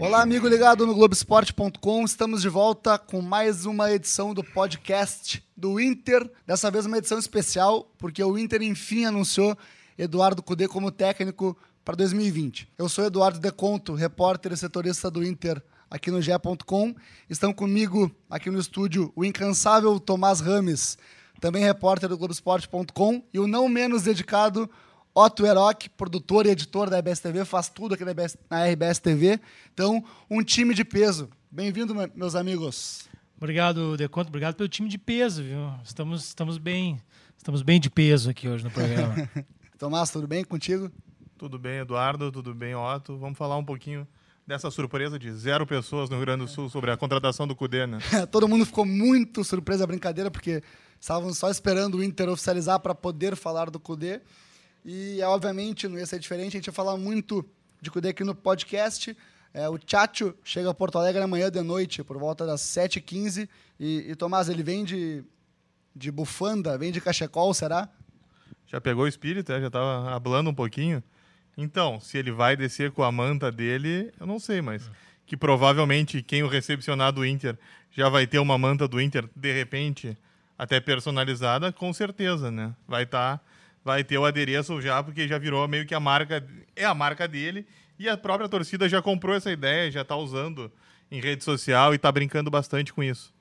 Olá, amigo ligado no Globoesporte.com. Estamos de volta com mais uma edição do podcast do Inter. Dessa vez uma edição especial, porque o Inter enfim anunciou Eduardo Cudê como técnico para 2020. Eu sou Eduardo Deconto, repórter e setorista do Inter aqui no GE.com. Estão comigo aqui no estúdio o incansável Tomás Rames, também repórter do Globoesporte.com, e o não menos dedicado Otto Eroc, produtor e editor da RBS TV, faz tudo aqui na RBS TV. Então, um time de peso. Bem-vindo, meus amigos. Obrigado, Deconto. Obrigado pelo time de peso, viu? Estamos, estamos bem, estamos bem de peso aqui hoje no programa. Tomás, tudo bem contigo? Tudo bem, Eduardo. Tudo bem, Otto. Vamos falar um pouquinho dessa surpresa de zero pessoas no Rio Grande do Sul sobre a contratação do Cudê, né? Todo mundo ficou muito surpreso, a brincadeira, porque estavam só esperando o Inter oficializar para poder falar do Cudê. E, obviamente, não ia ser diferente. A gente ia falar muito de Cudê aqui no podcast. É, o Tchatcho chega a Porto Alegre amanhã de noite, por volta das 7h15. E, e Tomás, ele vem de, de bufanda, vem de cachecol, será? Já pegou o espírito, é? já estava hablando um pouquinho. Então, se ele vai descer com a manta dele, eu não sei, mas que provavelmente quem o recepcionar do Inter já vai ter uma manta do Inter, de repente, até personalizada, com certeza, né? Vai estar tá vai ter o adereço já, porque já virou meio que a marca, é a marca dele, e a própria torcida já comprou essa ideia, já está usando em rede social e está brincando bastante com isso.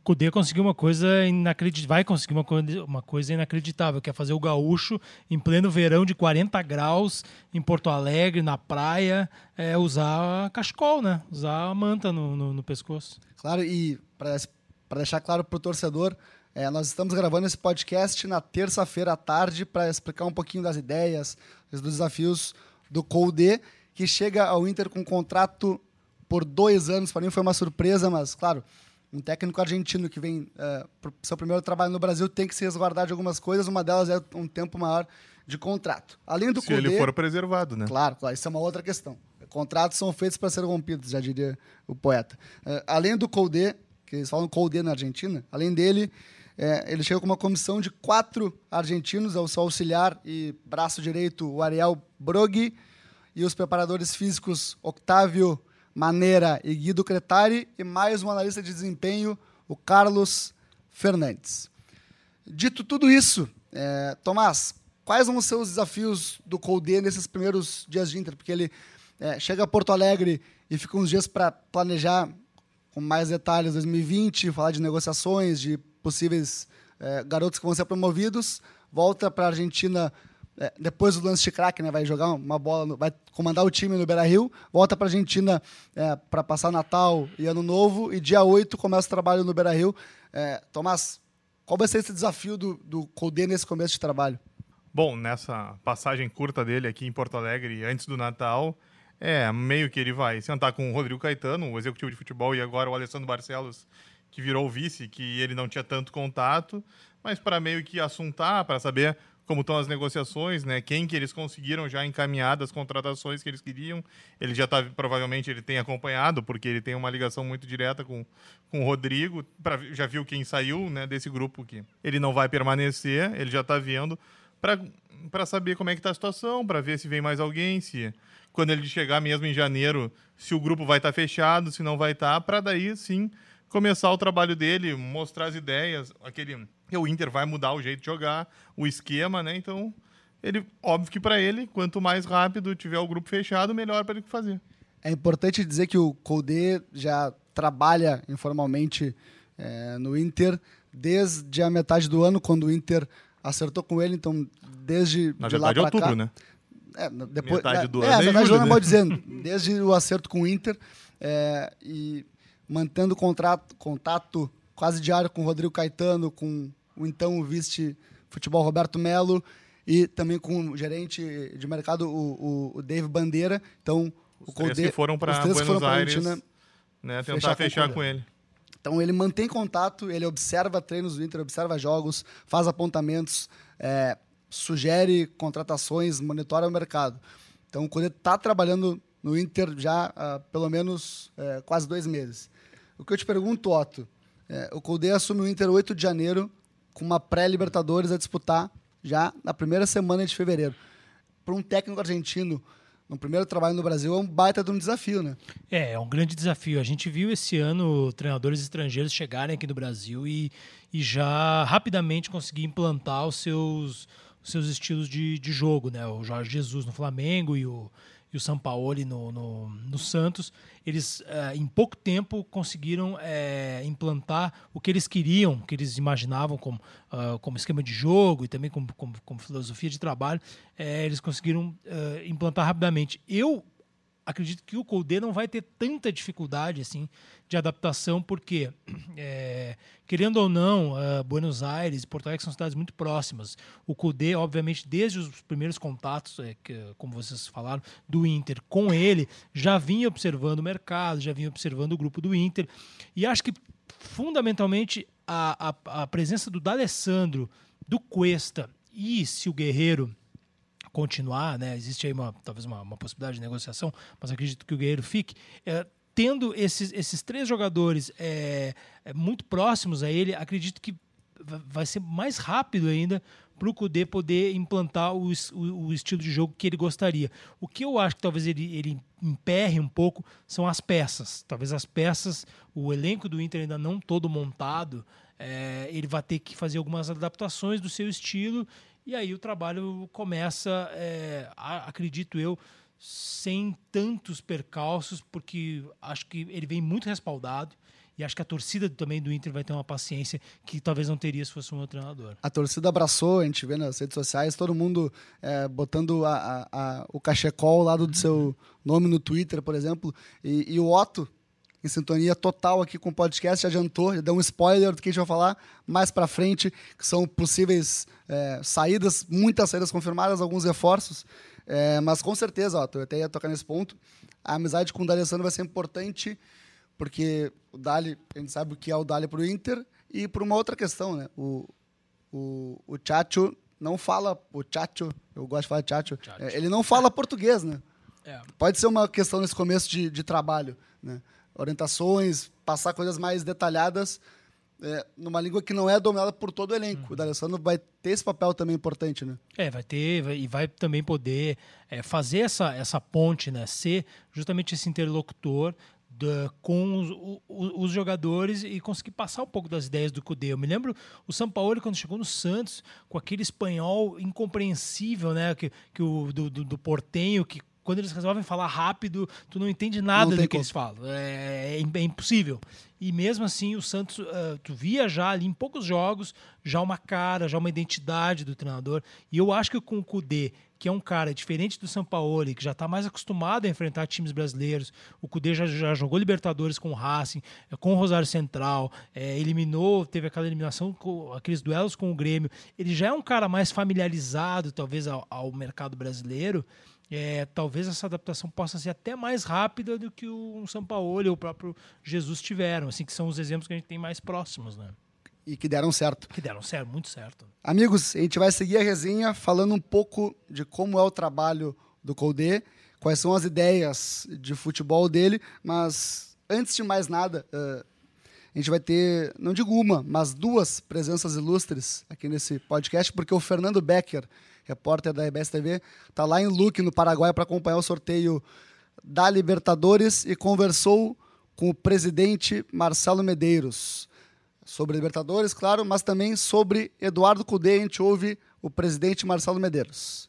O Cudê conseguiu uma coisa inacreditável, vai conseguir uma coisa, uma coisa inacreditável, que é fazer o gaúcho em pleno verão de 40 graus em Porto Alegre, na praia, é, usar cachecol, né? Usar a manta no, no, no pescoço. Claro, e para deixar claro para o torcedor, é, nós estamos gravando esse podcast na terça-feira à tarde para explicar um pouquinho das ideias, dos desafios do Colde, que chega ao Inter com um contrato por dois anos. Para mim foi uma surpresa, mas, claro, um técnico argentino que vem é, para o seu primeiro trabalho no Brasil tem que se resguardar de algumas coisas. Uma delas é um tempo maior de contrato. Além do Se ele for preservado, né? Claro, claro, isso é uma outra questão. Contratos são feitos para serem rompidos, já diria o poeta. É, além do Colde, que eles falam Colde na Argentina, além dele, é, ele chegou com uma comissão de quatro argentinos, o seu auxiliar e braço direito, o Ariel Broghi, e os preparadores físicos Octávio Maneira e Guido Cretari, e mais um analista de desempenho, o Carlos Fernandes. Dito tudo isso, é, Tomás, quais vão ser os desafios do Colde nesses primeiros dias de Inter? Porque ele é, chega a Porto Alegre e fica uns dias para planejar com mais detalhes 2020, falar de negociações, de possíveis é, garotos que vão ser promovidos, volta para a Argentina é, depois do lance de craque, né, vai jogar uma bola, vai comandar o time no Beira-Rio, volta para a Argentina é, para passar Natal e Ano Novo, e dia 8 começa o trabalho no Beira-Rio. É, Tomás, qual vai ser esse desafio do, do nesse começo de trabalho? Bom, nessa passagem curta dele aqui em Porto Alegre, antes do Natal, é meio que ele vai sentar com o Rodrigo Caetano, o executivo de futebol, e agora o Alessandro Barcelos, que virou vice, que ele não tinha tanto contato, mas para meio que assuntar, para saber como estão as negociações, né? Quem que eles conseguiram já encaminhar das contratações que eles queriam. Ele já está, provavelmente, ele tem acompanhado, porque ele tem uma ligação muito direta com, com o Rodrigo. Pra, já viu quem saiu né, desse grupo que ele não vai permanecer, ele já está vendo para saber como é que está a situação, para ver se vem mais alguém, se quando ele chegar mesmo em janeiro, se o grupo vai estar tá fechado, se não vai estar, tá, para daí sim começar o trabalho dele, mostrar as ideias, aquele o Inter vai mudar o jeito de jogar, o esquema, né? Então, ele óbvio que para ele, quanto mais rápido tiver o grupo fechado, melhor para ele fazer. É importante dizer que o Colde já trabalha informalmente é, no Inter desde a metade do ano, quando o Inter acertou com ele, então desde Na de verdade, lá é outubro, cá, né? É, depois, Metade do é, ano é, é julho, né? mal dizendo, desde o acerto com o Inter é, e mantendo contrato, contato quase diário com o Rodrigo Caetano, com o então vice futebol Roberto Melo e também com o gerente de mercado, o, o, o Dave Bandeira. Então, Os o três que foram para Buenos foram pra Aires, Argentina, né, fechar tentar fechar Cudê. com ele. Então ele mantém contato, ele observa treinos do Inter, observa jogos, faz apontamentos, é, sugere contratações, monitora o mercado. Então o Cudê está trabalhando no Inter já há pelo menos é, quase dois meses. O que eu te pergunto, Otto, é, o Cudê assume o Inter 8 de janeiro com uma pré-Libertadores a disputar já na primeira semana de fevereiro. Para um técnico argentino, no primeiro trabalho no Brasil é um baita de um desafio, né? É, é um grande desafio. A gente viu esse ano treinadores estrangeiros chegarem aqui no Brasil e, e já rapidamente conseguir implantar os seus, os seus estilos de, de jogo, né? O Jorge Jesus no Flamengo e o, e o Sampaoli no, no, no Santos, eles é, em pouco tempo conseguiram é, implantar o que eles queriam, o que eles imaginavam como, uh, como esquema de jogo e também como, como, como filosofia de trabalho, é, eles conseguiram uh, implantar rapidamente. Eu acredito que o Colde não vai ter tanta dificuldade assim de adaptação, porque, é, querendo ou não, uh, Buenos Aires e Porto Alegre são cidades muito próximas. O Colde, obviamente, desde os primeiros contatos, é, que, como vocês falaram, do Inter com ele, já vinha observando o mercado, já vinha observando o grupo do Inter, e acho que, fundamentalmente, a, a, a presença do D'Alessandro, do Cuesta e se o Guerreiro continuar, né? Existe aí uma, talvez uma, uma possibilidade de negociação, mas acredito que o Guerreiro fique. É, tendo esses, esses três jogadores é, é, muito próximos a ele, acredito que vai ser mais rápido ainda para o Kudê poder implantar o, o, o, estilo de jogo que ele gostaria. O que eu acho que talvez ele, ele emperre um pouco são as peças. Talvez as peças, o elenco do Inter ainda não todo montado, é, ele vai ter que fazer algumas adaptações do seu estilo e aí o trabalho começa, é, acredito eu, sem tantos percalços, porque acho que ele vem muito respaldado. E acho que a torcida também do Inter vai ter uma paciência que talvez não teria se fosse um outro treinador. A torcida abraçou, a gente vê nas redes sociais, todo mundo é, botando a, a, a, o cachecol ao lado do seu nome no Twitter, por exemplo. E, e o Otto, em sintonia total aqui com o podcast, já adiantou, já deu um spoiler do que a gente vai falar mais para frente, que são possíveis é, saídas, muitas saídas confirmadas, alguns reforços. É, mas com certeza, ó, eu até ia tocar nesse ponto, a amizade com o D'Alessandro vai ser importante, porque o Dali, a gente sabe o que é o Dali para o Inter, e por uma outra questão, né? O, o, o Chacho não fala, o Chacho, eu gosto de falar Chacho, é, ele não fala português, né? É. Pode ser uma questão nesse começo de, de trabalho, né? Orientações, passar coisas mais detalhadas é, numa língua que não é dominada por todo o elenco. Uhum. O D'Alessandro vai ter esse papel também importante, né? É, vai ter vai, e vai também poder é, fazer essa, essa ponte, né? Ser justamente esse interlocutor da, com os, os, os, jogadores e conseguir passar um pouco das ideias do Cudê. Eu me lembro o São Paulo quando chegou no Santos com aquele espanhol incompreensível, né? Que, que o do, do, do portenho que quando eles resolvem falar rápido, tu não entende nada não do que como. eles falam. É, é, é, impossível. E mesmo assim, o Santos, uh, tu via já ali em poucos jogos, já uma cara, já uma identidade do treinador. E eu acho que com o Kudê, que é um cara diferente do Sampaoli, que já está mais acostumado a enfrentar times brasileiros, o Kudê já, já jogou Libertadores com o Racing, eh, com o Rosário Central, é, eliminou, teve aquela eliminação, com aqueles duelos com o Grêmio. Ele já é um cara mais familiarizado, talvez, ao, ao mercado brasileiro é, talvez essa adaptação possa ser até mais rápida do que o São Paulo e o próprio Jesus tiveram, assim que são os exemplos que a gente tem mais próximos, né? E que deram certo. Que deram certo, muito certo. Amigos, a gente vai seguir a resenha falando um pouco de como é o trabalho do Colde, quais são as ideias de futebol dele, mas antes de mais nada, uh, a gente vai ter, não digo uma, mas duas presenças ilustres aqui nesse podcast, porque o Fernando Becker repórter da RBS TV, está lá em Luque, no Paraguai, para acompanhar o sorteio da Libertadores e conversou com o presidente Marcelo Medeiros sobre Libertadores, claro, mas também sobre Eduardo Cudê. A gente ouve o presidente Marcelo Medeiros.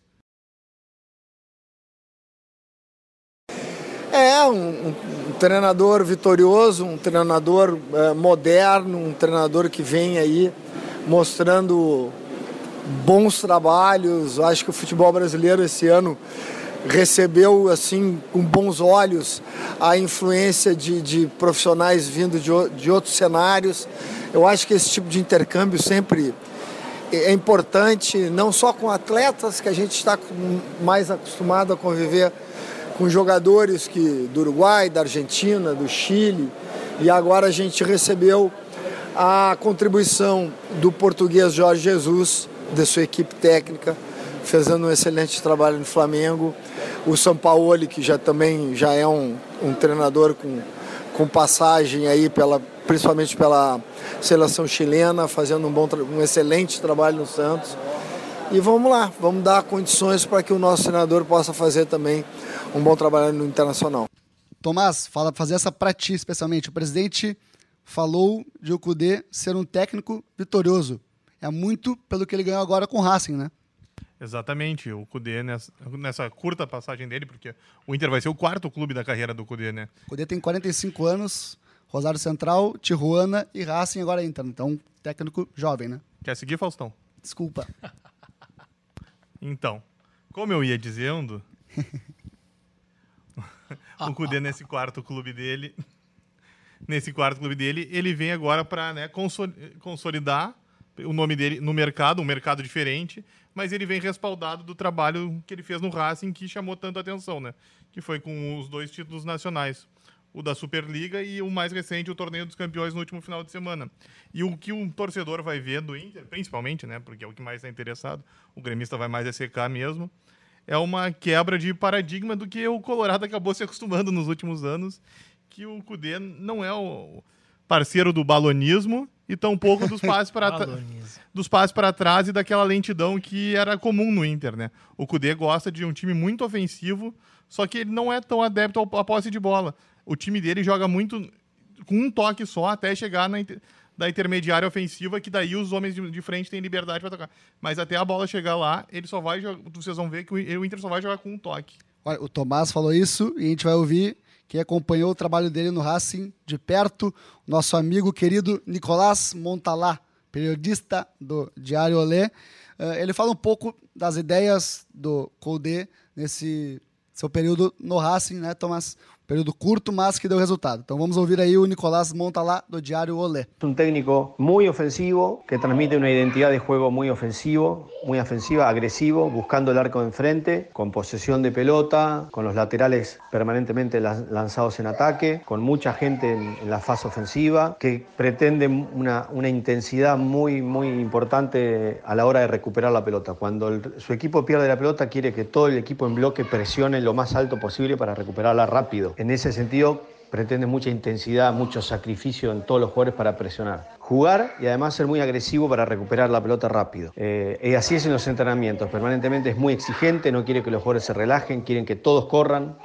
É um, um, treinador vitorioso, um treinador é, moderno, um treinador que vem aí mostrando bons trabalhos. Acho que o futebol brasileiro esse ano recebeu assim com bons olhos a influência de, de profissionais vindo de, de outros cenários. Eu acho que esse tipo de intercâmbio sempre é importante, não só com atletas, que a gente está mais acostumado a conviver com jogadores que do Uruguai, da Argentina, do Chile, e agora a gente recebeu a contribuição do português Jorge Jesus, de sua equipe técnica, fazendo um excelente trabalho no Flamengo. O São Paulo, que já também já é um, um treinador com, com passagem aí pela, principalmente pela seleção chilena, fazendo um, bom, um excelente trabalho no Santos. E vamos lá, vamos dar condições para que o nosso treinador possa fazer também um bom trabalho no Internacional. Tomás, fala fazer essa para ti especialmente. O presidente falou de o Cudê ser um técnico vitorioso. É muito pelo que ele ganhou agora com o Racing, né? Exatamente, o Cudê nessa, nessa, curta passagem dele, porque o Inter vai ser o quarto clube da carreira do Cudê, né? O Cudê tem 45 anos, Rosário Central, Tijuana e Racing agora Inter. Então, técnico jovem, né? Quer seguir, Faustão? Desculpa. então, como eu ia dizendo, o Cudê nesse quarto clube dele, nesse quarto clube dele, ele vem agora para né, consolidar o nome dele no mercado, um mercado diferente, mas ele vem respaldado do trabalho que ele fez no Racing, que chamou tanta atenção, né? Que foi com os dois títulos nacionais, o da Superliga e o mais recente, o Torneio dos Campeões no último final de semana. E o que um torcedor vai ver do Inter, principalmente, né? Porque é o que mais está interessado, o gremista vai mais secar mesmo, é uma quebra de paradigma do que o Colorado acabou se acostumando nos últimos anos, que o Cudê não é o parceiro do balonismo e tampouco dos passes para dos passes para trás e daquela lentidão que era comum no Inter, né? O Cudê gosta de um time muito ofensivo, só que ele não é tão adepto à posse de bola. O time dele joga muito com um toque só até chegar na da intermediária ofensiva, que daí os homens de, de frente têm liberdade para tocar. Mas até a bola chegar lá, ele só vai vocês vão ver que o Inter só vai jogar com um toque. Olha, o Tomás falou isso e a gente vai ouvir quem acompanhou o trabalho dele no Racing de perto, nosso amigo querido Nicolás Montalá, periodista do Diário Olé. Uh, ele fala um pouco das ideias do Colde nesse seu período no Racing, né, Tomás? Período curto, mas que deu resultado. Então vamos ouvir aí o Nicolás Montalá do Diário Olé. Un técnico muy ofensivo, que transmite una identidad de juego muy ofensivo, muy ofensiva, agresivo, buscando el arco enfrente, con posesión de pelota, con los laterales permanentemente lanzados en ataque, con mucha gente en, la fase ofensiva, que pretende una, una, intensidad muy, muy importante a la hora de recuperar la pelota. Cuando el, su equipo pierde la pelota, quiere que todo el equipo en bloque presione lo más alto posible para recuperarla rápido. En ese sentido, pretende mucha intensidad, mucho sacrificio en todos los jugadores para presionar. Jugar y además ser muy agresivo para recuperar la pelota rápido. Eh, y así es en los entrenamientos. Permanentemente es muy exigente, no quiere que los jugadores se relajen, quieren que todos corran,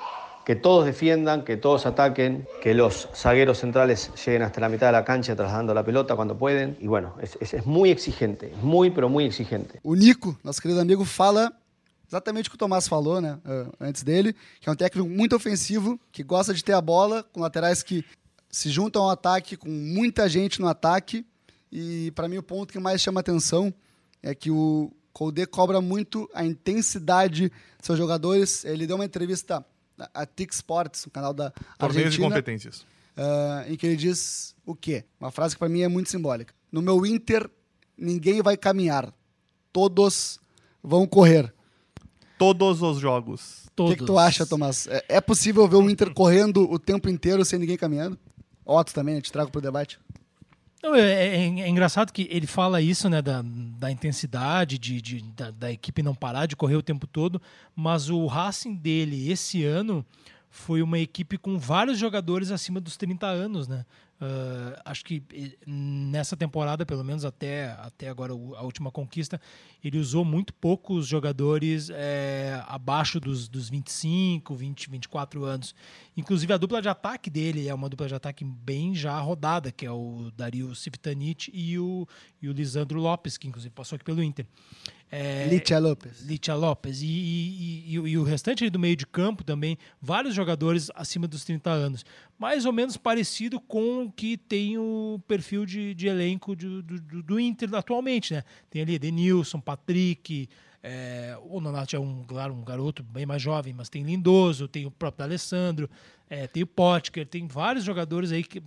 que todos defiendan, que todos ataquen, que los zagueros centrales lleguen hasta la mitad de la cancha trasladando la pelota cuando pueden. Y bueno, es, muy exigente, muy, pero muy exigente. O Nico, querido amigo, fala exatamente o que o Tomás falou, né, antes dele, que é um técnico muito ofensivo, que gosta de ter a bola, com laterais que se juntam ao ataque, com muita gente no ataque. E para mim o ponto que mais chama atenção é que o Colde cobra muito a intensidade de seus jogadores. Ele deu uma entrevista a TIC Sports, o canal da Torneios Argentina. de competências. Uh, em que ele diz o quê? Uma frase que para mim é muito simbólica. No meu Inter, ninguém vai caminhar. Todos vão correr todos os jogos. O que, que, tu acha, Tomás? É, é, possível ver o Inter correndo o tempo inteiro sem ninguém caminhando? Otto também, né? Te trago pro debate. Não, é, é, é, engraçado que ele fala isso, né, da, da intensidade, de, de da, da, equipe não parar de correr o tempo todo, mas o Racing dele esse ano foi uma equipe com vários jogadores acima dos 30 anos, né? Uh, acho que nessa temporada, pelo menos até, até agora a última conquista, ele usou muito poucos jogadores é, abaixo dos, dos 25, 20, 24 anos. Inclusive a dupla de ataque dele é uma dupla de ataque bem já rodada, que é o Dario Civitanic e o, e o Lisandro Lopes, que inclusive passou aqui pelo Inter. É, Litia Lopes. Litia Lopes. E, e, e, e, o restante do meio de campo também, vários jogadores acima dos 30 anos. Mais ou menos parecido com o que tem o perfil de, de elenco do, do, do, Inter atualmente. Né? Tem ali Denilson, Patrick. É, o Nonato é um, claro, um garoto bem mais jovem, mas tem Lindoso, tem o próprio Alessandro, é, tem o Potker, tem vários jogadores aí que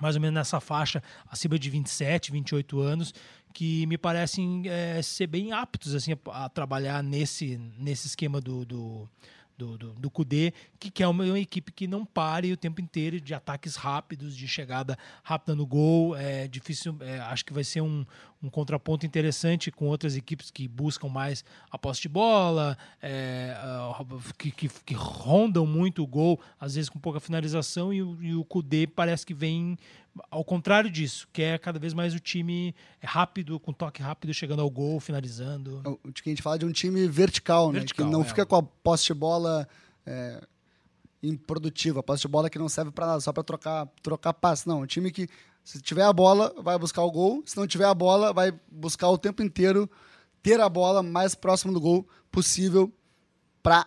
mais ou menos nessa faixa acima de 27, 28 anos, que me parecem é, ser bem aptos assim, a, a, trabalhar nesse, nesse esquema do, do, do, do, do Kudê, que quer uma, uma, equipe que não pare o tempo inteiro de ataques rápidos, de chegada rápida no gol. É difícil, é, acho que vai ser um, um contraponto interessante com outras equipes que buscam mais a posse de bola, é, que, que, que, rondam muito o gol, às vezes com pouca finalização, e o, e o Kudê parece que vem ao contrário disso, que é cada vez mais o time rápido, com toque rápido, chegando ao gol, finalizando. O que a gente fala de um time vertical, vertical né? Que não é. fica com a posse de bola é, improdutiva, posse de bola que não serve para nada, só para trocar, trocar passe. Não, um time que, se tiver a bola, vai buscar o gol, se não tiver a bola, vai buscar o tempo inteiro ter a bola mais próximo do gol possível para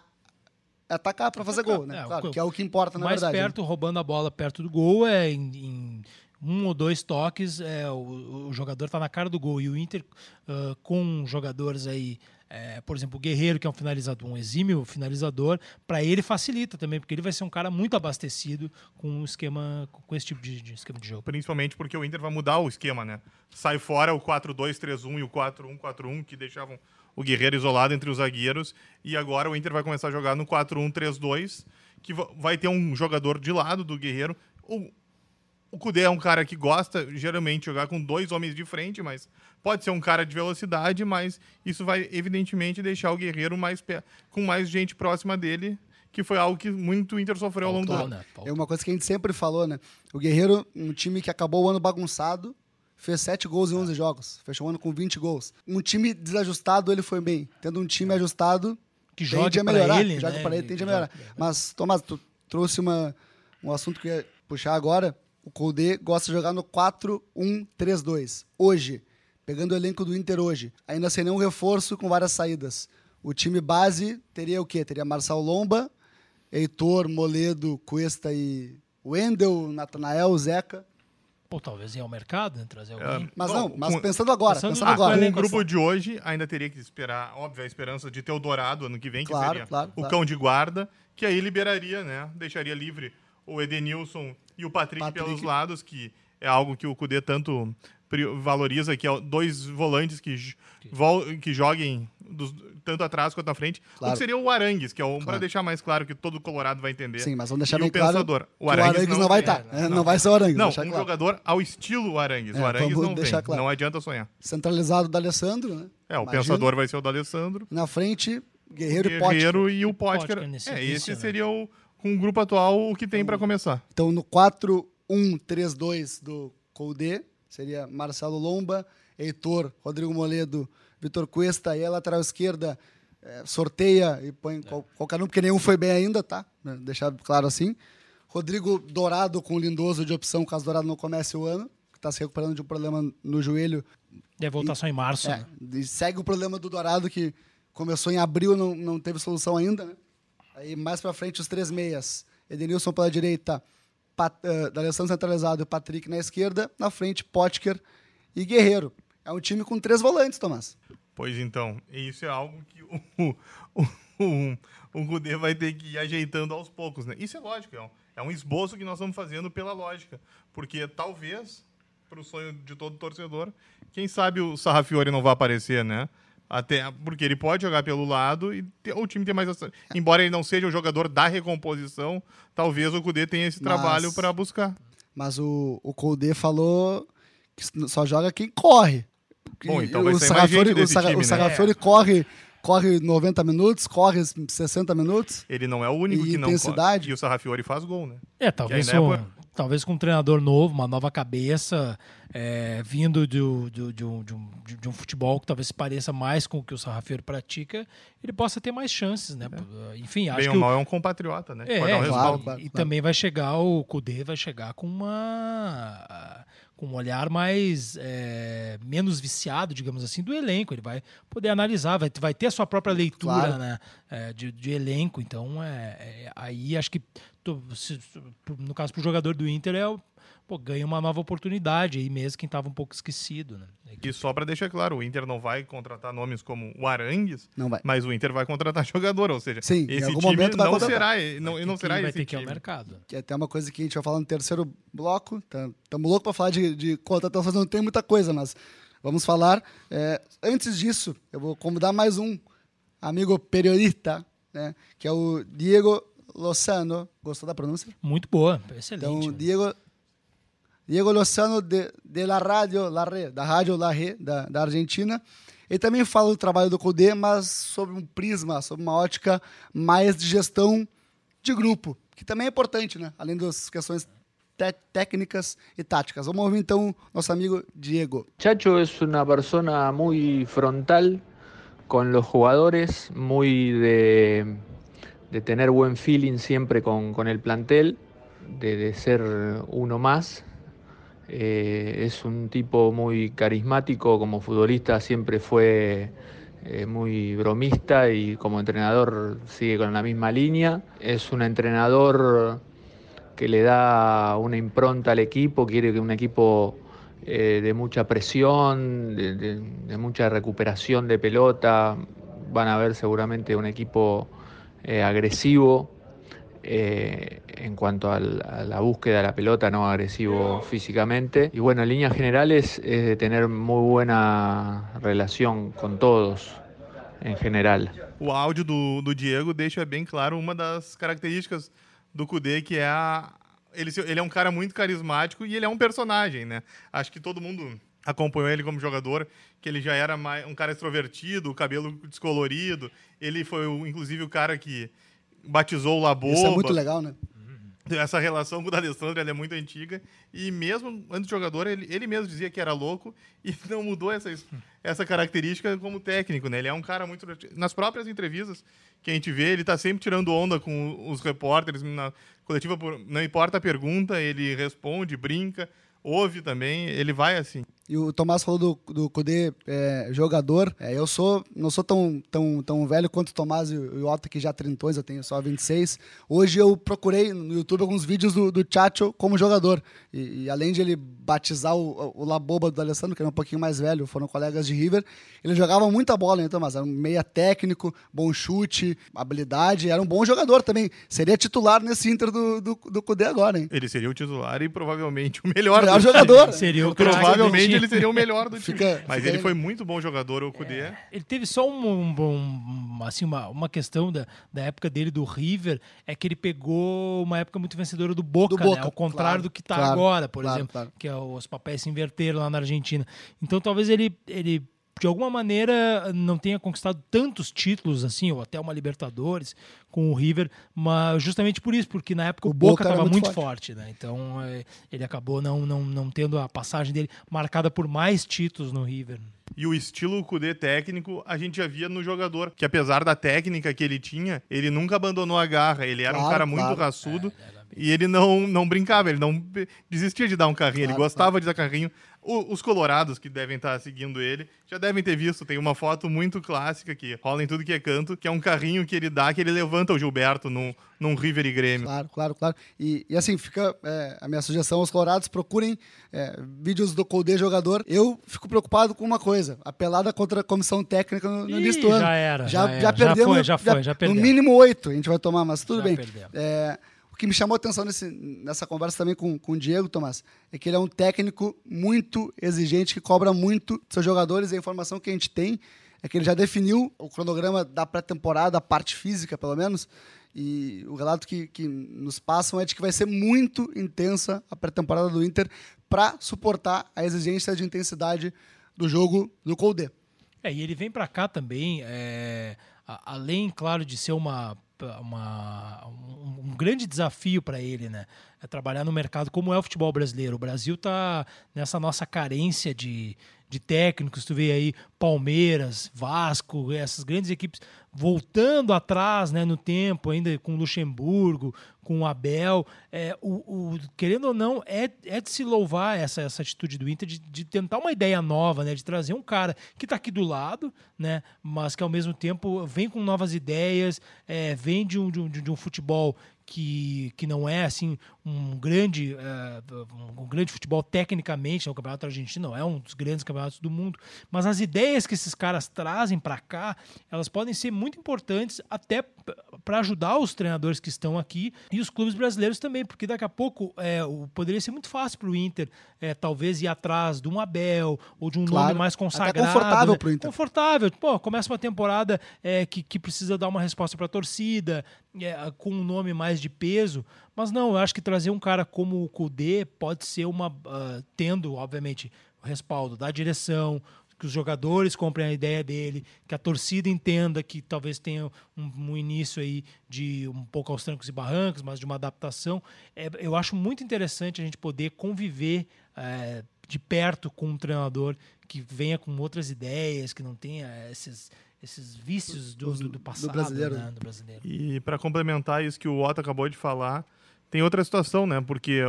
atacar para fazer gol, né? É, claro, que é o que importa, na mais verdade. Mais né? perto, né? roubando a bola perto do gol, é em, em um ou dois toques, é, o, o jogador está na cara do gol. E o Inter, uh, com jogadores aí, é, por exemplo, o Guerreiro, que é um finalizador, um exímio finalizador, para ele facilita também, porque ele vai ser um cara muito abastecido com um esquema, com esse tipo de, de, esquema de jogo. Principalmente porque o Inter vai mudar o esquema, né? Sai fora o 4-2-3-1 e o 4-1-4-1, que deixavam o Guerreiro isolado entre os zagueiros, e agora o Inter vai começar a jogar no 4-1-3-2, que vai ter um jogador de lado do Guerreiro. O, o Kudê é um cara que gosta, geralmente, jogar com dois homens de frente, mas pode ser um cara de velocidade, mas isso vai, evidentemente, deixar o Guerreiro mais com mais gente próxima dele, que foi algo que muito Inter sofreu ao longo do ano. Né? É uma coisa que a gente sempre falou, né? O Guerreiro, um time que acabou o ano bagunçado, fez 7 gols em 11 jogos. Fechou o ano com 20 gols. Um time desajustado, ele foi bem. Tendo um time ajustado, que joga para ele, que joga né? para ele, tende a melhorar. Mas, Tomás, tu trouxe uma, um assunto que eu ia puxar agora. O Colde gosta de jogar no 4-1-3-2. Hoje, pegando o elenco do Inter hoje, ainda sem nenhum reforço, com várias saídas. O time base teria o quê? Teria Marçal Lomba, Heitor, Moledo, Cuesta e Wendel, Natanael, Zeca. Pô, talvez ir ao mercado, né? trazer alguém. É, mas não, mas pensando agora. Pensando, pensando agora. Com o grupo de hoje, ainda teria que esperar, óbvio, a esperança de ter o Dourado ano que vem, que claro, seria claro, o claro. cão de guarda, que aí liberaria, né? Deixaria livre o Edenilson e o Patrick, Patrick. pelos lados, que é algo que o Cudê tanto valoriza, que é dois volantes que, que joguem dos, tanto atrás quanto na frente. Claro. O que seria o Arangues, que é um, claro. para deixar mais claro que todo Colorado vai entender. Sim, mas vamos deixar e bem o pensador. claro. O Arangues, o Arangues não, não, vai estar. Tá. É, não, não, vai ser o Arangues. Não, um claro. jogador ao estilo Arangues. É, o Arangues não vem. Claro. Não adianta sonhar. Centralizado do Alessandro, né? É, o Imagina. pensador vai ser o do Alessandro. Na frente, Guerreiro, Guerreiro e o Potker. É, esse né? seria o, com o grupo atual o que tem então, para começar. Então, no 4-1-3-2 do Colde, seria Marcelo Lomba, Heitor, Rodrigo Moledo, Vitor Cuesta e a lateral esquerda é, sorteia e põe é. qual, qualquer um, porque nenhum foi bem ainda, tá? Deixar claro assim. Rodrigo Dourado com Lindoso de opção, caso Dourado não comece o ano, que está se recuperando de um problema no joelho. Deve voltar e, só em março. É, né? E segue o problema do Dourado, que começou em abril não não teve solução ainda, né? Aí mais para frente os três meias. Edenilson pela direita, Pat, uh, D'Alessandro centralizado e Patrick na esquerda. Na frente, Potker e Guerreiro. É um time com três volantes, Tomás. Pois então, isso é algo que o, o, o, o Gudê vai ter que ir ajeitando aos poucos, né? Isso é lógico, é um, é um esboço que nós estamos fazendo pela lógica. Porque talvez, para o sonho de todo torcedor, quem sabe o Sarrafiore não vai aparecer, né? Até porque ele pode jogar pelo lado e ter, o time tem mais. Embora ele não seja o jogador da recomposição, talvez o Kudê tenha esse mas, trabalho para buscar. Mas o, o Kudê falou que só joga quem corre. Bom, então vai o ser mais gente desse o time, o Sarrafiore né? corre corre 90 minutos, corre 60 minutos. Ele não é o único que não corre. E o Sarrafiore faz gol, né? É, talvez, é talvez com um treinador novo, uma nova cabeça, é, vindo do, do, de, um, de, um, de, um, futebol que talvez se pareça mais com o que o Sarrafiore pratica, ele possa ter mais chances, né? É. Enfim, acho Bem que... ou mal é um compatriota, né? É, um claro, claro, e, e também vai chegar, o Kudê vai chegar com uma com um olhar mais é, menos viciado, digamos assim, do elenco. Ele vai poder analisar, vai, vai ter a sua própria leitura claro. né, é, de, de, elenco. Então, é, é aí acho que se, no caso para o jogador do Inter é o pô, ganha uma nova oportunidade aí mesmo quem estava um pouco esquecido. Né? E só para deixar claro, o Inter não vai contratar nomes como o Arangues, mas o Inter vai contratar jogador, ou seja, Sim, esse time momento vai não será, não, não será vai esse ter que ir ao mercado. Que é até uma coisa que a gente vai falar no terceiro bloco, estamos tá, loucos para falar de, de contratação, não tem muita coisa, mas vamos falar. É, antes disso, eu vou convidar mais um amigo periodista, né, que é o Diego Lozano. Gostou da pronúncia? Muito boa, excelente. Então, Diego Diego Lozano de, de la Radio La Re, da Rádio La Re, da, da Argentina. Ele também fala do trabalho do Codê, mas sobre um prisma, sobre uma ótica mais de gestão de grupo, que também é importante, né? Além das questões técnicas y tácticas. Vamos ver entonces nuestro amigo Diego. Chacho es una persona muy frontal con los jugadores, muy de, tener buen feeling siempre con, el plantel, de, ser uno más. Eh, es un tipo muy carismático, como futbolista siempre fue eh, muy bromista y como entrenador sigue con la misma línea. Es un entrenador que le da una impronta al equipo, quiere que un equipo eh, de mucha presión, de, mucha recuperación de pelota, van a ver seguramente un equipo agresivo eh, en cuanto a la búsqueda de la pelota, no agresivo físicamente. Y bueno, en líneas generales es de tener muy buena relación con todos. en general. O áudio do, do Diego deixa bem claro uma das características do Kudê, que é a. Ele, ele é um cara muito carismático e ele é um personagem, né? Acho que todo mundo acompanhou ele como jogador, que ele já era mais, um cara extrovertido, cabelo descolorido. Ele foi, inclusive, o cara que batizou o Laboba. Isso é muito legal, né? Essa relação com o D'Alessandro é muito antiga. E mesmo antes de jogador, ele, ele mesmo dizia que era louco e não mudou essa, essa característica como técnico, né? Ele é um cara muito... Nas próprias entrevistas que a gente vê, ele está sempre tirando onda com os repórteres. Na coletiva, não importa a pergunta, ele responde, brinca, ouve também, ele vai assim. E o Tomás falou do, do Kudê é, jogador. É, eu sou não sou tão, tão, tão velho quanto o Tomás e o Otto, que já trintões, eu tenho só 26. Hoje eu procurei no YouTube alguns vídeos do, do Chacho como jogador. E, e além de ele batizar o, o Laboba do Alessandro, que era um pouquinho mais velho, foram colegas de River, ele jogava muita bola, né, Tomás? Era um meia técnico, bom chute, habilidade, era um bom jogador também. Seria titular nesse Inter do, do, do Kudê agora, hein? Ele seria o titular e provavelmente o melhor. O melhor jogador. Seria o Provavelmente ele seria o melhor do time. Fica, Mas fica ele foi muito bom jogador, o Kudê. É, ele teve só um, um, assim, uma, uma questão da, da época dele do River, é que ele pegou uma época muito vencedora do Boca, do Boca né? ao contrário claro, do que está claro, agora, por claro, exemplo, que é os papéis se inverteram lá na Argentina. Então talvez ele, ele de alguma maneira não tenha conquistado tantos títulos assim, ou até uma Libertadores com o River, mas justamente por isso, porque na época o, o Boca estava muito, muito forte. forte, né? Então é, ele acabou não, não, não tendo a passagem dele marcada por mais títulos no River. E o estilo Kudê técnico a gente já via no jogador, que apesar da técnica que ele tinha, ele nunca abandonou a garra. Ele era claro, um cara muito claro. raçudo. É, e ele não, não brincava, ele não desistia de dar um carrinho, claro, ele gostava claro. de dar carrinho. O, os colorados que devem estar seguindo ele já devem ter visto, tem uma foto muito clássica que rola em tudo que é canto, que é um carrinho que ele dá, que ele levanta o Gilberto num, num River e Grêmio. Claro, claro, claro. E, e assim, fica é, a minha sugestão aos colorados, procurem é, vídeos do Colde jogador. Eu fico preocupado com uma coisa, a pelada contra a comissão técnica no, no início do ano. Já era, já, já, já, já perdemos. Já foi, já foi, já, já perdemos. No mínimo oito a gente vai tomar, mas tudo já bem. É, o que me chamou a atenção nesse, nessa conversa também com, com o Diego, Tomás, é que ele é um técnico muito exigente, que cobra muito seus jogadores. E a informação que a gente tem é que ele já definiu o cronograma da pré-temporada, a parte física, pelo menos. E o relato que, que nos passam é de que vai ser muito intensa a pré-temporada do Inter para suportar a exigência de intensidade do jogo do Colde. É, e ele vem para cá também, é, além, claro, de ser uma uma, um, um, grande desafio para ele, né? É trabalhar no mercado como é o futebol brasileiro. O Brasil está nessa nossa carência de, de técnicos. Tu vê aí Palmeiras, Vasco, essas grandes equipes voltando atrás né, no tempo, ainda com Luxemburgo, com Abel. É, o, o, querendo ou não, é, é de se louvar essa, essa atitude do Inter de, de tentar uma ideia nova, né, de trazer um cara que está aqui do lado, né, mas que ao mesmo tempo vem com novas ideias, é, vem de um, de um, de um futebol que, que não é assim um grande uh, um grande futebol tecnicamente, né? o campeonato argentino é um dos grandes campeonatos do mundo, mas as ideias que esses caras trazem para cá, elas podem ser muito importantes até para ajudar os treinadores que estão aqui e os clubes brasileiros também, porque daqui a pouco é, o, poderia ser muito fácil para o Inter, é, talvez ir atrás de um Abel ou de um claro, nome mais consagrado. Até confortável né? para o Inter. Confortável. Pô, começa uma temporada é, que, que precisa dar uma resposta para a torcida, é, com um nome mais de peso. Mas não, eu acho que trazer um cara como o Kudê pode ser uma. Uh, tendo, obviamente, o respaldo da direção, que os jogadores comprem a ideia dele, que a torcida entenda que talvez tenha um, um, início aí de um pouco aos trancos e barrancos, mas de uma adaptação. É, eu acho muito interessante a gente poder conviver é, de perto com um treinador que venha com outras ideias, que não tenha esses, esses vícios do, do, do passado do brasileiro. Né, do brasileiro. E para complementar isso que o Otto acabou de falar, tem outra situação, né? Porque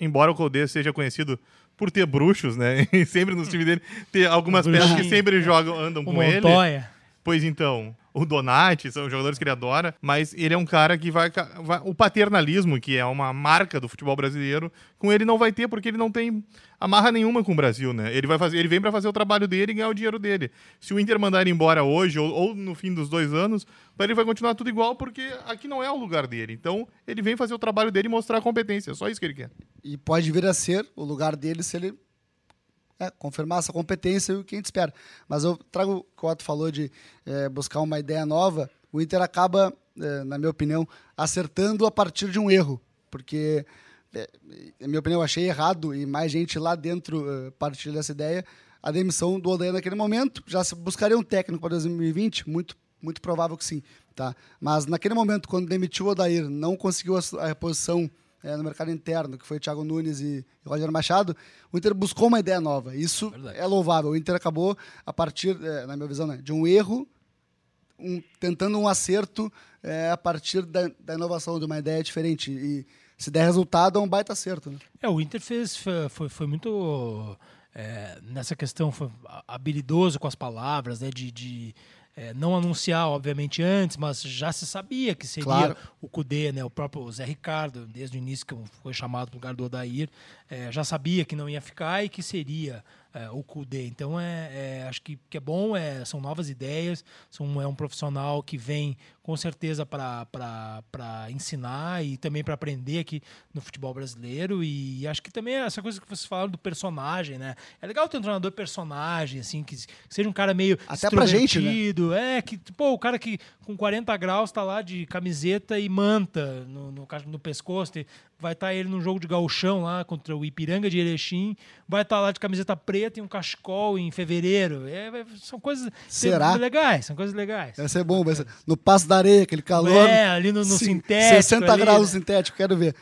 embora o Codê seja conhecido por ter bruxos, né? E sempre nos times dele ter algumas peças que sempre jogam, andam o com Montoya. ele. Pois então, o Donati, são jogadores que ele adora, mas ele é um cara que vai, vai, O paternalismo, que é uma marca do futebol brasileiro, com ele não vai ter, porque ele não tem amarra nenhuma com o Brasil, né? Ele, vai fazer, ele vem para fazer o trabalho dele e ganhar o dinheiro dele. Se o Inter mandar ele embora hoje, ou, ou no fim dos dois anos, ele vai continuar tudo igual, porque aqui não é o lugar dele. Então, ele vem fazer o trabalho dele e mostrar a competência. É só isso que ele quer. E pode vir a ser o lugar dele se ele é, confirmar essa competência e o que a gente espera. Mas eu trago o que o Otto falou de é, buscar uma ideia nova. O Inter acaba, é, na minha opinião, acertando a partir de um erro. Porque, é, na minha opinião, eu achei errado e mais gente lá dentro é, partilha dessa ideia. A demissão do Odair naquele momento. Já se buscaria um técnico para 2020? Muito, muito provável que sim. Tá? Mas naquele momento, quando demitiu o Odair, não conseguiu a, a reposição é, no mercado interno, que foi Thiago Nunes e, Roger Machado, o Inter buscou uma ideia nova. Isso Verdade. é louvável. O Inter acabou, a partir, é, na minha visão, né, de um erro, um, tentando um acerto é, a partir da, da, inovação, de uma ideia diferente. E se der resultado, é um baita acerto. Né? É, o Inter fez, foi, foi muito. É, nessa questão, foi habilidoso com as palavras, né, de, de é, não anunciar, obviamente, antes, mas já se sabia que seria claro. o Cudê, né? O próprio Zé Ricardo, desde o início que foi chamado para o lugar do Odair, é, já sabia que não ia ficar e que seria é, o Kudê. Então, é, é, acho que, que é bom, é, são novas ideias, são, é um profissional que vem com certeza para ensinar e também para aprender aqui no futebol brasileiro. E acho que também essa coisa que vocês falaram do personagem, né? É legal ter um treinador personagem, assim, que, seja um cara meio Até pra gente, né? É, que, pô, o cara que com 40 graus tá lá de camiseta e manta no, no, no pescoço, vai estar tá ele num jogo de gauchão lá contra o Ipiranga de Erechim, vai estar tá lá de camiseta preta e um cachecol em fevereiro. É, são coisas Será? legais, são coisas legais. Vai ser bom, vai ser no passo da areia, aquele calor. É, ali no, no sintético. 60 ali, graus né? sintético, quero ver.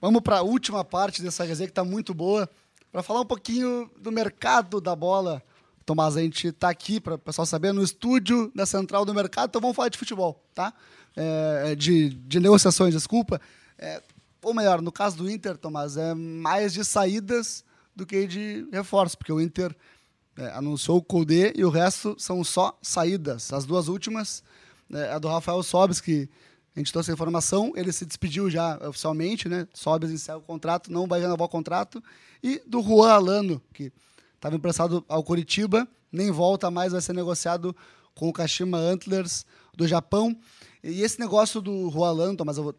Vamos para a última parte dessa resenha que está muito boa, para falar um pouquinho do mercado da bola. Tomás, a gente está aqui, para o pessoal saber, no estúdio da Central do Mercado, então vamos falar de futebol, tá? É, de, de negociações, desculpa. É, ou melhor, no caso do Inter, Tomás, é mais de saídas do que de reforços, porque o Inter é, anunciou o Koudé e o resto são só saídas. As duas últimas, é, a do Rafael Sobes, que a gente trouxe a informação, ele se despediu já oficialmente, né? Sobes encerra o contrato, não vai renovar o contrato. E do Juan Alano, que estava emprestado ao Curitiba, nem volta mais, vai ser negociado com o Kashima Antlers do Japão. E esse negócio do Rolando, mas eu vou,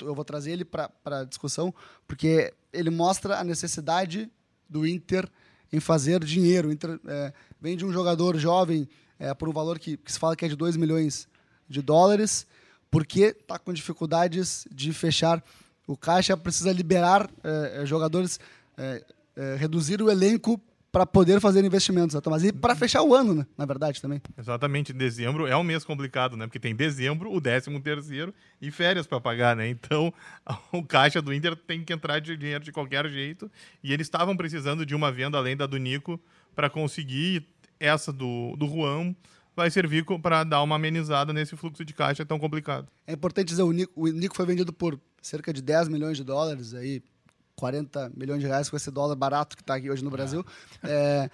eu vou trazer ele para a discussão, porque ele mostra a necessidade do Inter em fazer dinheiro. O Inter é, vem de um jogador jovem é, por um valor que, que, se fala que é de 2 milhões de dólares, porque está com dificuldades de fechar o caixa, precisa liberar é, é jogadores, é, é, reduzir o elenco para poder fazer investimentos, Tomás? E para fechar o ano, né? na verdade, também. Exatamente. Dezembro é um mês complicado, né? Porque tem dezembro, o décimo terceiro e férias para pagar, né? Então, o caixa do Inter tem que entrar de dinheiro de qualquer jeito. E eles estavam precisando de uma venda além da do Nico para conseguir essa do, do Juan vai servir para dar uma amenizada nesse fluxo de caixa tão complicado. É importante dizer, o Nico, o Nico foi vendido por cerca de 10 milhões de dólares, aí 40 milhões de reais com esse dólar barato que está aqui hoje no Brasil. É,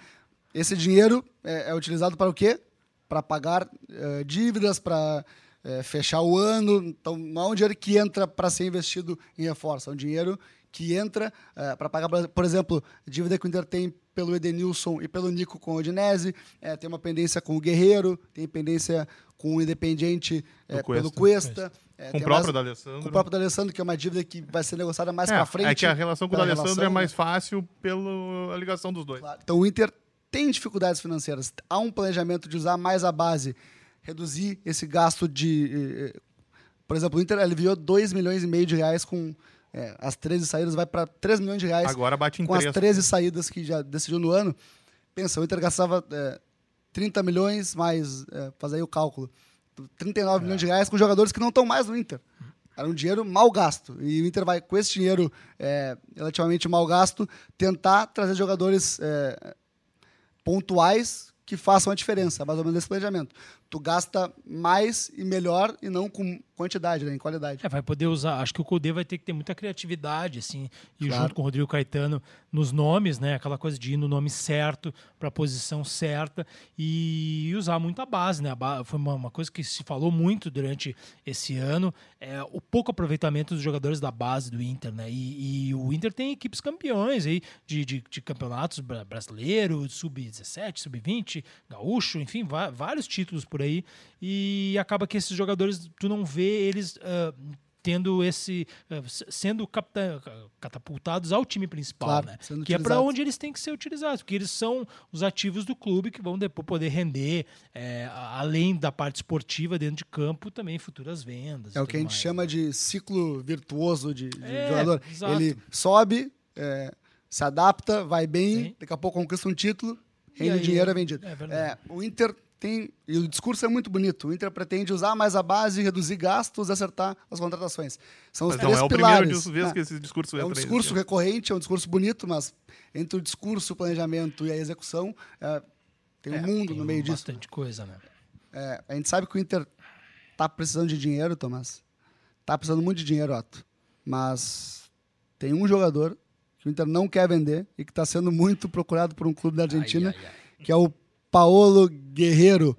esse dinheiro é, é, utilizado para o quê? Para pagar é, dívidas, para é, fechar o ano. Então, não é um dinheiro que entra para ser investido em reforço, é um dinheiro que entra é, para pagar, por exemplo, dívida que o Inter tem pelo Edenilson e pelo Nico com o Odinese, é, tem uma pendência com o Guerreiro, tem pendência com o Independiente é, pelo Cuesta. É, com o próprio D'Alessandro. Com o próprio D'Alessandro, que é uma dívida que vai ser negociada mais é, para frente. É que a relação com o D'Alessandro é mais fácil pela ligação dos dois. Claro. Então o Inter tem dificuldades financeiras. Há um planejamento de usar mais a base, reduzir esse gasto de... Eh, eh, por exemplo, o Inter aliviou 2 milhões e meio de reais com é, as 13 saídas vai para 3 milhões de reais. Agora bate em Com 3. as 13 saídas que já decidiu no ano. Pensa, o Inter gastava é, 30 milhões, mais, é, faz aí o cálculo, 39 é. milhões de reais com jogadores que não estão mais no Inter. Era um dinheiro mal gasto. E o Inter vai, com esse dinheiro é, relativamente mal gasto, tentar trazer jogadores é, pontuais que façam a diferença, mais ou menos esse planejamento. Tu gasta mais e melhor e não com quantidade, né, em qualidade. É, vai poder usar. Acho que o Codê vai ter que ter muita criatividade, assim, e claro. junto com o Rodrigo Caetano nos nomes, né? Aquela coisa de ir no nome certo, para a posição certa e usar muito a base, né? A base, foi uma, uma, coisa que se falou muito durante esse ano, é o pouco aproveitamento dos jogadores da base do Inter, né? E, e o Inter tem equipes campeões aí de, de, de campeonatos brasileiros, sub-17, sub-20, gaúcho, enfim, vários títulos por aí. E acaba que esses jogadores, tu não vê eles uh, tendo esse uh, sendo catapultados ao time principal, claro, né? Que é para onde eles têm que ser utilizados, porque eles são os ativos do clube que vão depois poder render, é, além da parte esportiva dentro de campo, também futuras vendas. É o que a gente mais. chama de ciclo virtuoso de, de é, jogador. Exato. Ele sobe, é, se adapta, vai bem, Sim. daqui a pouco conquista um título, rende dinheiro é vendido. É, é o Inter tem. E o discurso é muito bonito. O Inter pretende usar mais a base, reduzir gastos e acertar as contratações. São os mas três não, é pilares. o primeiro vezes né? que esse discurso É um discurso recorrente, é um discurso bonito, mas entre o discurso, o planejamento e a execução, é, tem um é, mundo tem no meio bastante disso. Bastante coisa, né? É, a gente sabe que o Inter tá precisando de dinheiro, Tomás. Tá precisando muito de dinheiro, Otto. Mas tem um jogador que o Inter não quer vender e que está sendo muito procurado por um clube da Argentina, ai, ai, ai. que é o Paolo Guerreiro.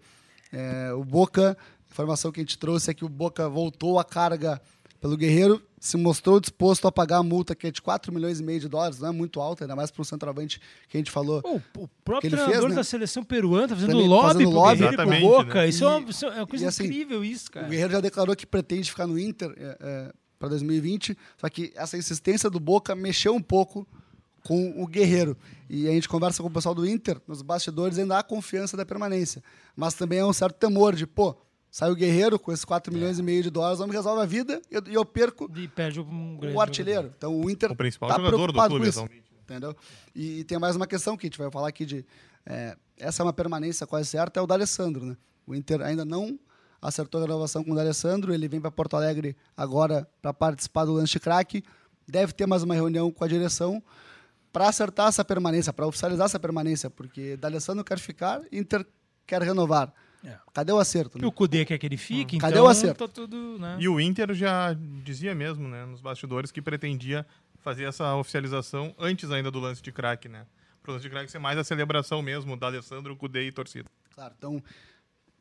É, o Boca, a informação que a gente trouxe é que o Boca voltou a carga pelo Guerreiro, se mostrou disposto a pagar a multa que é de 4 milhões e meio de dólares, não é muito alta, ainda mais para o centroavante que a gente falou. O, o próprio treinador fez, né? da seleção peruana tá fazendo Também, lobby fazendo lobby Guerreiro pro Boca. Né? Isso, e, é uma, isso, é uma, coisa assim, incrível isso, cara. O Guerreiro já declarou que pretende ficar no Inter é, é, para 2020, só que essa insistência do Boca mexeu um pouco com o Guerreiro. E a gente conversa com o pessoal do Inter, nos bastidores, ainda há confiança da permanência. Mas também é um certo temor de, pô, sai o Guerreiro com esses 4 milhões é. e meio de dólares, não me resolve a vida e eu perco e perde um o artilheiro. Jogador. Então o Inter o principal tá jogador do clube, isso, entendeu? E, e, tem mais uma questão que a gente vai falar aqui de é, essa é uma permanência quase certa, é o D'Alessandro, né? O Inter ainda não acertou a renovação com o D'Alessandro, ele vem para Porto Alegre agora para participar do lance de craque, deve ter mais uma reunião com a direção, para acertar essa permanência, para oficializar essa permanência, porque D'Alessandro quer ficar, Inter quer renovar. É. Cadê o acerto? Né? E o Cudê quer que ele fique, hum. então Cadê o acerto? Tá tudo, né? E o Inter já dizia mesmo, né, nos bastidores, que pretendia fazer essa oficialização antes ainda do lance de craque, né? Para o lance de craque ser mais a celebração mesmo da Alessandro, Cudê e torcida. Claro, então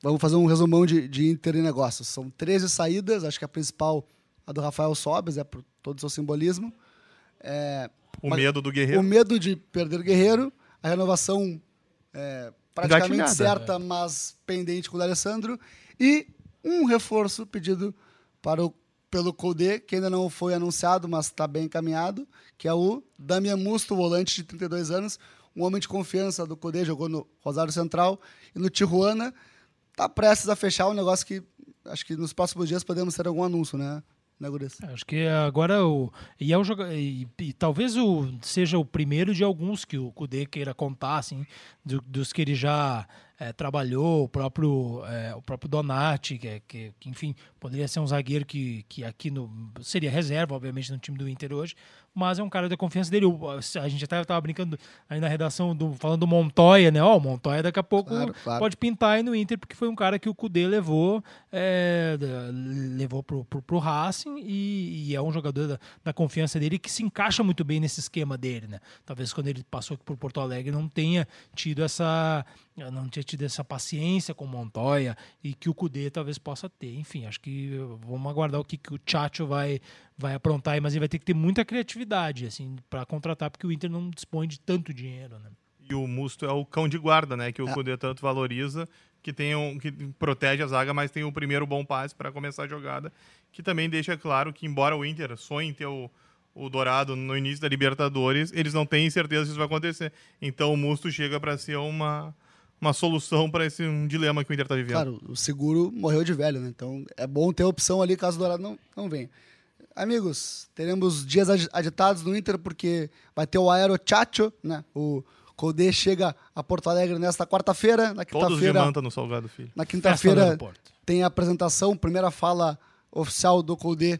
vamos fazer um resumão de, de Inter e negócios. São 13 saídas, acho que a principal, a do Rafael Sobes, é por todo o seu simbolismo. É, o medo do Guerreiro. O medo de perder o Guerreiro, a renovação é, praticamente certa, é. mas pendente com o Alessandro, e um reforço pedido para o, pelo Codê, que ainda não foi anunciado, mas está bem encaminhado, que é o Damian Musto, volante de 32 anos, um homem de confiança do Codê, jogou no Rosário Central e no Tijuana, está prestes a fechar um negócio que acho que nos próximos dias podemos ter algum anúncio, né? Né, Gurias? Acho que agora o. E, é o joga, e, e, talvez o, seja o primeiro de alguns que o Kudê queira contar, assim, do, dos que ele já é, trabalhou, o próprio, é, o próprio Donati, que, que, que, enfim, poderia ser um zagueiro que, que aqui no. seria reserva, obviamente, no time do Inter hoje, mas é um cara da confiança dele. A gente até estava brincando aí na redação, do, falando do Montoya, né? Ó, oh, o Montoya daqui a pouco claro, claro. pode pintar aí no Inter, porque foi um cara que o Kudê levou, é, levou pro, pro, pro Racing e, e, é um jogador da, da, confiança dele que se encaixa muito bem nesse esquema dele, né? Talvez quando ele passou por Porto Alegre não tenha tido essa não tinha tido essa paciência com o Montoya e que o Cudê talvez possa ter. Enfim, acho que vamos aguardar o que, que o Chacho vai, vai aprontar, mas ele vai ter que ter muita criatividade assim para contratar, porque o Inter não dispõe de tanto dinheiro. Né? E o Musto é o cão de guarda, né? Que o é. Cudê tanto valoriza, que tem um, que protege a zaga, mas tem o primeiro bom passe para começar a jogada, que também deixa claro que, embora o Inter sonhe em ter o o Dourado no início da Libertadores, eles não têm certeza se isso vai acontecer. Então o Musto chega para ser uma, uma solução para esse um dilema que o Inter está vivendo. Claro, o seguro morreu de velho, né? Então é bom ter a opção ali caso o Dourado não, não venha. Amigos, teremos dias agitados no Inter porque vai ter o Aero Chacho, né? O Codê chega a Porto Alegre nesta quarta-feira. Na quinta-feira. Todos de manta no Salgado Filho. Na quinta-feira tem a apresentação, primeira fala oficial do Codê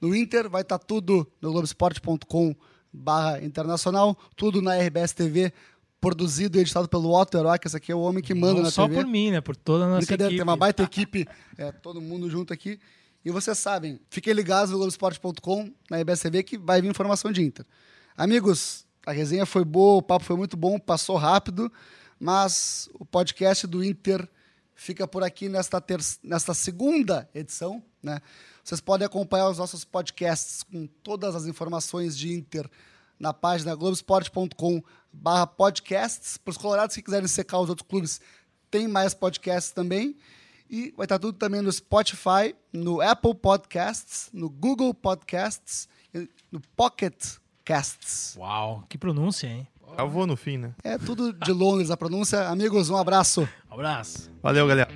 no Inter. Vai estar tá tudo no Globoesporte.com barra internacional, tudo na RBS TV, produzido e editado pelo Otto Herói, que esse aqui é o homem que manda Não na só TV. Só por mim, né? Por toda a nossa Brincadeira, equipe. tem uma baita equipe, é, todo mundo junto aqui. E vocês sabem, fiquem ligados no Globoesporte.com, na RBS TV, que vai vir informação de Inter. Amigos, a resenha foi boa, o papo foi muito bom, passou rápido, mas o podcast do Inter fica por aqui nesta, ter... nesta segunda edição, né? Vocês podem acompanhar os nossos podcasts com todas as informações de Inter na página globesport.com barra podcasts. Para os colorados que quiserem secar os outros clubes, tem mais podcasts também. E vai estar tudo também no Spotify, no Apple Podcasts, no Google Podcasts, no Pocket Casts. Uau, que pronúncia, hein? Eu vou no fim, né? É tudo de Londres a pronúncia. Amigos, um abraço. Um abraço. Valeu, galera.